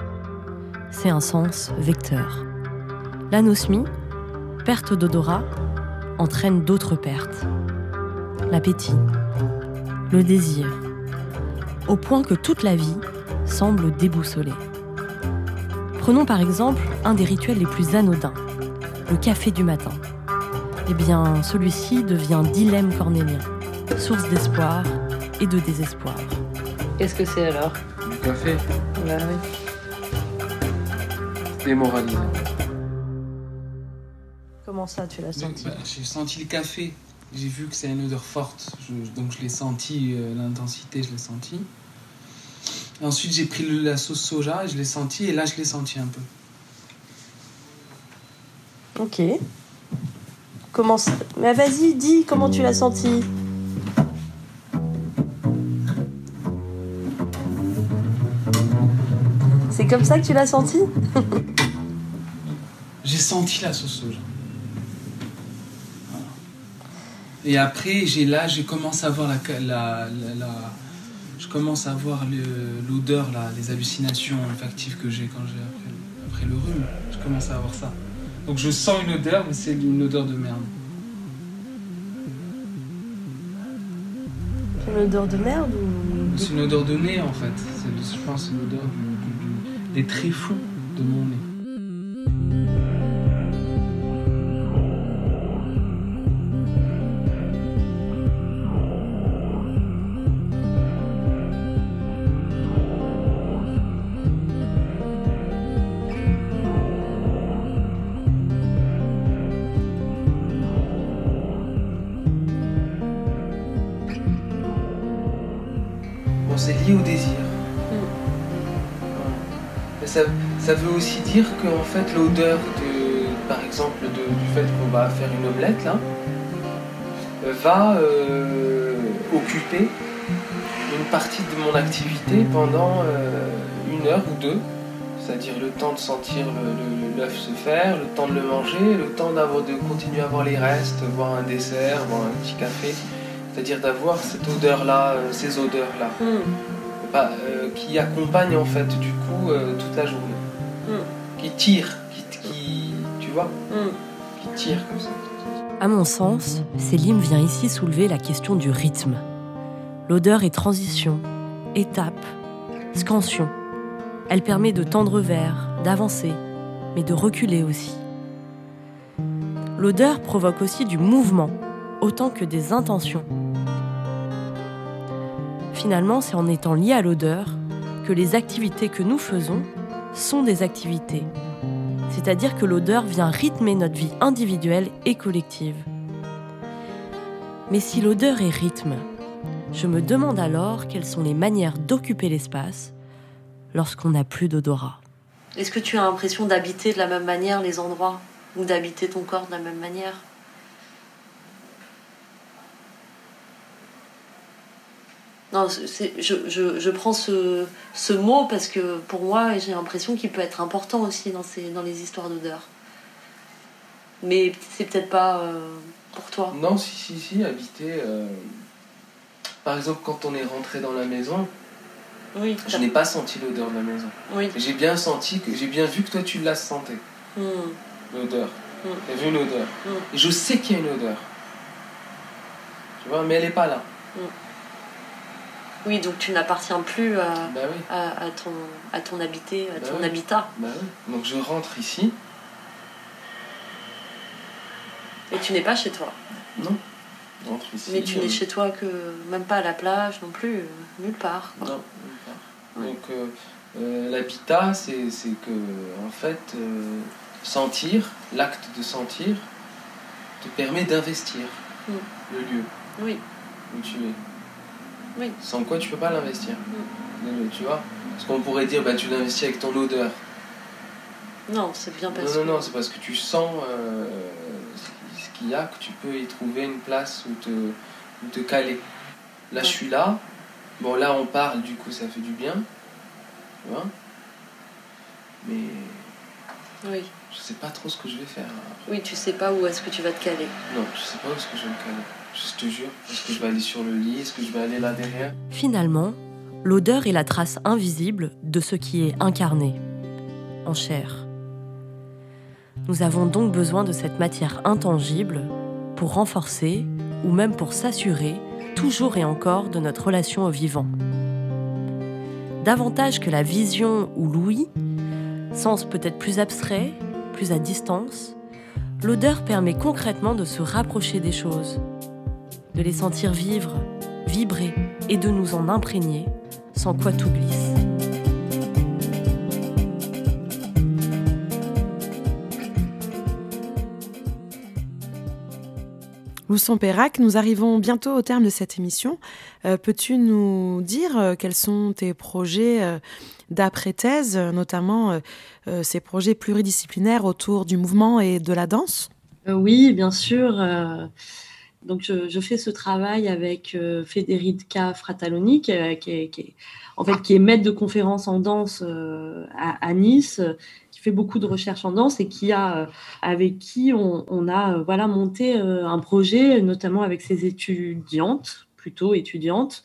C'est un sens vecteur. L'anosmie, perte d'odorat, entraîne d'autres pertes. L'appétit, le désir, au point que toute la vie semble déboussolée. Prenons par exemple un des rituels les plus anodins, le café du matin. Eh bien, celui-ci devient dilemme cornélien source d'espoir et de désespoir. Qu'est-ce que c'est alors? Du café, Bah oui. démoralisant. Comment ça, tu l'as senti? Bah, J'ai senti le café. J'ai vu que c'est une odeur forte. Je- donc je l'ai senti, euh, l'intensité, je l'ai senti. Et ensuite j'ai pris le- la sauce soja, je l'ai senti et là je l'ai senti un peu. Ok. Comment ça? Mais vas-y, dis comment tu l'as senti. Comme ça que tu l'as senti J'ai senti la sauce soja. Voilà. Et après, j'ai là, j'ai commencé à voir la, la, la- la- je commence à voir le- l'odeur, là, les hallucinations olfactives que j'ai quand j'ai après, après le rhume. Je commence à avoir ça. Donc je sens une odeur, mais c'est une odeur de merde. C'est l'odeur de merde ou C'est une odeur de nez en fait. C'est- Je pense que c'est l'odeur des tréfonds de mon nez. Ça, veut aussi dire que en fait l'odeur de, par exemple, de- du fait qu'on va faire une omelette là, va euh, occuper une partie de mon activité pendant euh, une heure ou deux. C'est-à-dire le temps de sentir l'œuf se faire, le temps de le manger, le temps de continuer à voir les restes, voir un dessert, voir un petit café. C'est-à-dire d'avoir cette odeur-là, euh, ces odeurs-là Hmm. bah, euh, qui accompagne en fait du coup toute la journée. Mm. Qui tire, qui, qui- tu vois, qui tire comme ça. À mon sens, Selim vient ici soulever la question du rythme. L'odeur est transition, étape, scansion. Elle permet de tendre vers, d'avancer, mais de reculer aussi. L'odeur provoque aussi du mouvement, autant que des intentions. Finalement, c'est en étant lié à l'odeur que les activités que nous faisons sont des activités. C'est-à-dire que l'odeur vient rythmer notre vie individuelle et collective. Mais si l'odeur est rythme, je me demande alors quelles sont les manières d'occuper l'espace lorsqu'on n'a plus d'odorat. Est-ce que tu as l'impression d'habiter de la même manière les endroits ou d'habiter ton corps de la même manière? Non, je, je, je prends ce, ce mot parce que pour moi, j'ai l'impression qu'il peut être important aussi dans, ces, dans les histoires d'odeur. Mais c'est peut-être pas euh, pour toi. Non, si, si, si, habiter. euh, Par exemple, quand on est rentré dans la maison, Oui. je n'ai pas senti l'odeur de la maison. Oui. J'ai bien senti, que j'ai bien vu que toi tu la sentais, Hmm. l'odeur. Mm. Y avait une odeur. Mm. Et je sais qu'il y a une odeur. Tu vois, mais elle n'est pas là. Oui, donc tu n'appartiens plus à, Bah oui. à, à ton, à ton habité, à Bah ton oui. habitat. Bah oui. Donc je rentre ici. Et tu n'es pas chez toi. Non. Je rentre ici. Mais tu euh, n'es chez toi que même pas à la plage non plus, euh, nulle part. quoi. Non, nulle part. Donc euh, euh, l'habitat, c'est c'est que, en fait, euh, sentir, l'acte de sentir, te permet d'investir Mm. le lieu Oui. où tu es. Oui. Sans quoi tu peux pas l'investir. Tu vois Parce qu'on pourrait dire, bah, tu l'investis avec ton odeur. Non, c'est bien parce Non, non, que- non, c'est parce que tu sens euh, ce qu'il y a, que tu peux y trouver une place où te, où te caler. Là, je suis là. Bon, là, on parle, du coup, ça fait du bien. Tu vois? Mais Oui. je sais pas trop ce que je vais faire. oui, tu sais pas où est-ce que tu vas te caler. Non, je sais pas où est-ce que je vais me caler. Je te jure. Est-ce que je vais aller sur le lit? Est-ce que je vais aller là derrière? Finalement, l'odeur est la trace invisible de ce qui est incarné, en chair. Nous avons donc besoin de cette matière intangible pour renforcer ou même pour s'assurer toujours et encore de notre relation au vivant. Davantage que la vision ou l'ouïe, sens peut-être plus abstrait, plus à distance, l'odeur permet concrètement de se rapprocher des choses, de les sentir vivre, vibrer et de nous en imprégner, sans quoi tout glisse. Lousson Perrac, nous arrivons bientôt au terme de cette émission. Euh, Peux-tu nous dire euh, quels sont tes projets euh, d'après-thèse, notamment euh, euh, ces projets pluridisciplinaires autour du mouvement et de la danse? Euh, oui, bien sûr. Euh, donc, je, fais ce travail avec euh, Federica Frataloni, qui, est- qui est, en fait, qui est maître de conférence en danse euh, à, Nice, euh, qui fait beaucoup de recherches en danse et qui a, euh, avec qui on, a euh, voilà, monté euh, un projet, notamment avec ses étudiantes, plutôt étudiantes,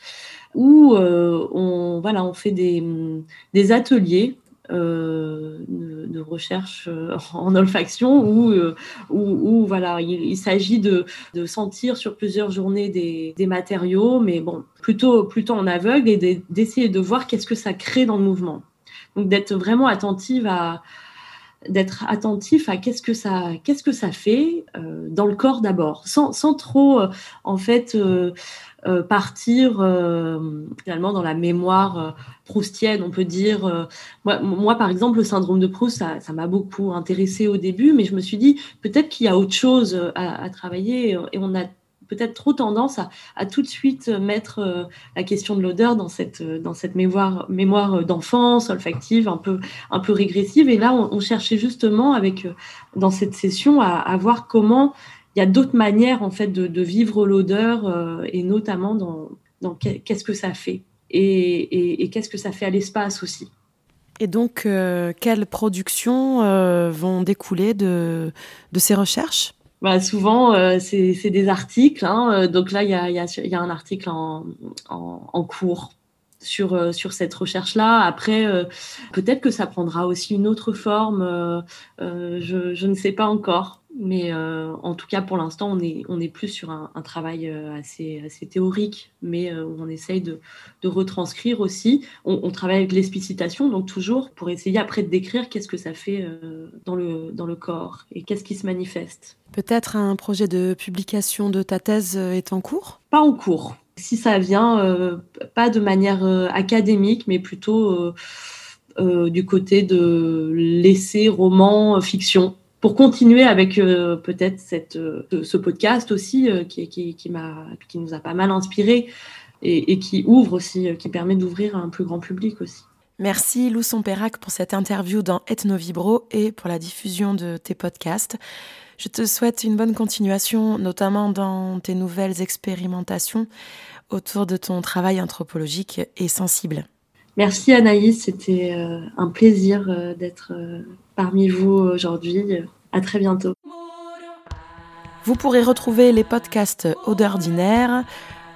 où euh, on, voilà, on fait des ateliers euh, de, de recherche euh, en olfaction où, euh, voilà, il, s'agit de, de sentir sur plusieurs journées des, des matériaux, mais bon, plutôt, plutôt en aveugle et de- d'essayer de voir qu'est-ce que ça crée dans le mouvement. Donc d'être vraiment attentive à d'être attentif à qu'est-ce que ça qu'est-ce que ça fait euh, dans le corps d'abord. Sans, trop euh, en fait euh, partir finalement dans la mémoire proustienne on peut dire moi, par exemple le syndrome de Proust ça m'a beaucoup intéressé au début mais je me suis dit peut-être qu'il y a autre chose à, à travailler et on a peut-être trop tendance à, tout de suite mettre euh, la question de l'odeur dans cette, euh, mémoire, d'enfance, olfactive, un peu, un régressive. Et là, on, cherchait justement, avec, euh, dans cette session, à, voir comment il y a d'autres manières en fait, de, vivre l'odeur, euh, et notamment dans, dans qu'est- qu'est-ce que ça fait. Et, qu'est-ce que ça fait à l'espace aussi. Et donc, euh, quelles productions euh, vont découler de ces recherches? Bah, souvent, euh, c'est des articles. hein. Euh, Donc là, il y a, y a- y a un article en, en, en cours sur, euh, sur cette recherche-là. Après, euh, peut-être que ça prendra aussi une autre forme. euh, euh, je, je ne sais pas encore. Mais euh, en tout cas, pour l'instant, on est, on est plus sur un, travail euh, assez, assez théorique, mais euh, on essaye de, de retranscrire aussi. On, travaille avec l'explicitation, donc toujours pour essayer après de décrire qu'est-ce que ça fait dans, le, dans le corps et qu'est-ce qui se manifeste. Peut-être un projet de publication de ta thèse est en cours? Pas en cours. Si ça vient, pas de manière académique, mais plutôt du côté de l'essai, roman, fiction pour continuer avec euh, peut-être cette, euh, ce podcast aussi euh, qui, qui, qui, qui, nous a pas mal inspiré et, qui ouvre aussi, qui permet d'ouvrir à un plus grand public aussi. Merci Lou Sompérac pour cette interview dans Ethnovibro et pour la diffusion de tes podcasts. Je te souhaite une bonne continuation, notamment dans tes nouvelles expérimentations autour de ton travail anthropologique et sensible. Merci Anaïs, c'était un plaisir d'être parmi vous aujourd'hui. À très bientôt. Vous pourrez retrouver les podcasts Odeur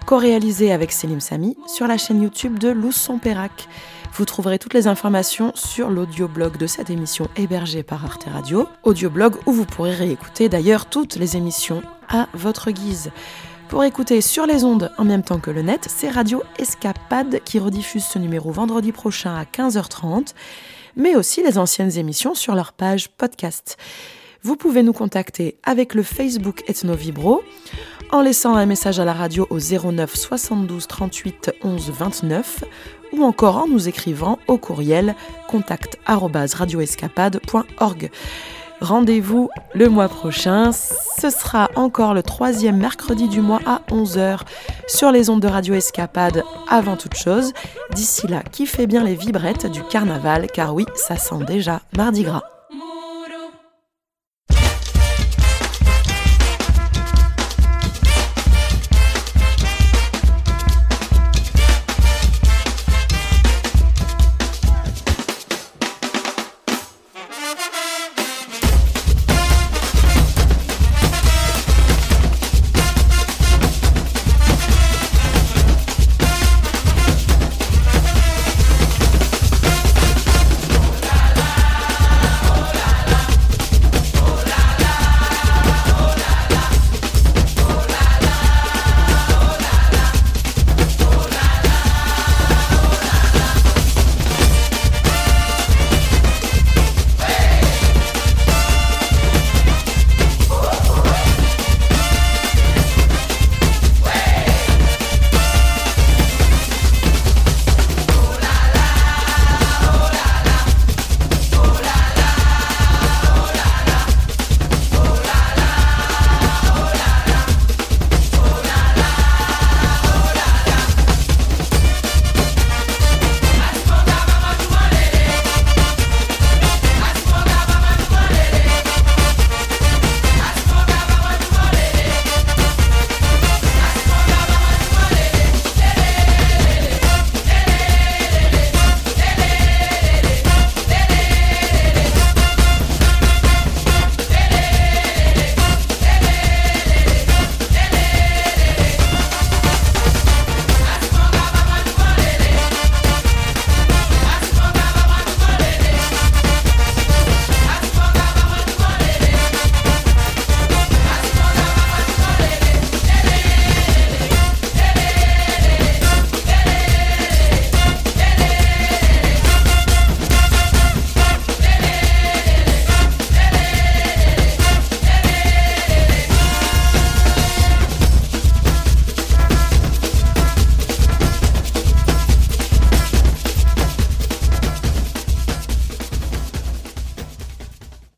co-réalisés avec Selim Sami, sur la chaîne YouTube de Lousson Perrac. Vous trouverez toutes les informations sur l'audioblog de cette émission hébergée par Arte Radio, audioblog où vous pourrez réécouter d'ailleurs toutes les émissions à votre guise. Pour écouter sur les ondes en même temps que le net, c'est Radio Escapade qui rediffuse ce numéro vendredi prochain à 15h30 mais aussi les anciennes émissions sur leur page podcast. Vous pouvez nous contacter avec le Facebook Ethnovibro en laissant un message à la radio au 09 72 38 11 29 ou encore en nous écrivant au courriel contact@radioescapade.org. Rendez-vous le mois prochain. Ce sera encore le troisième mercredi du mois à 11h sur les ondes de Radio Escapade avant toute chose. D'ici là, kiffez bien les vibrettes du carnaval car oui, ça sent déjà Mardi Gras.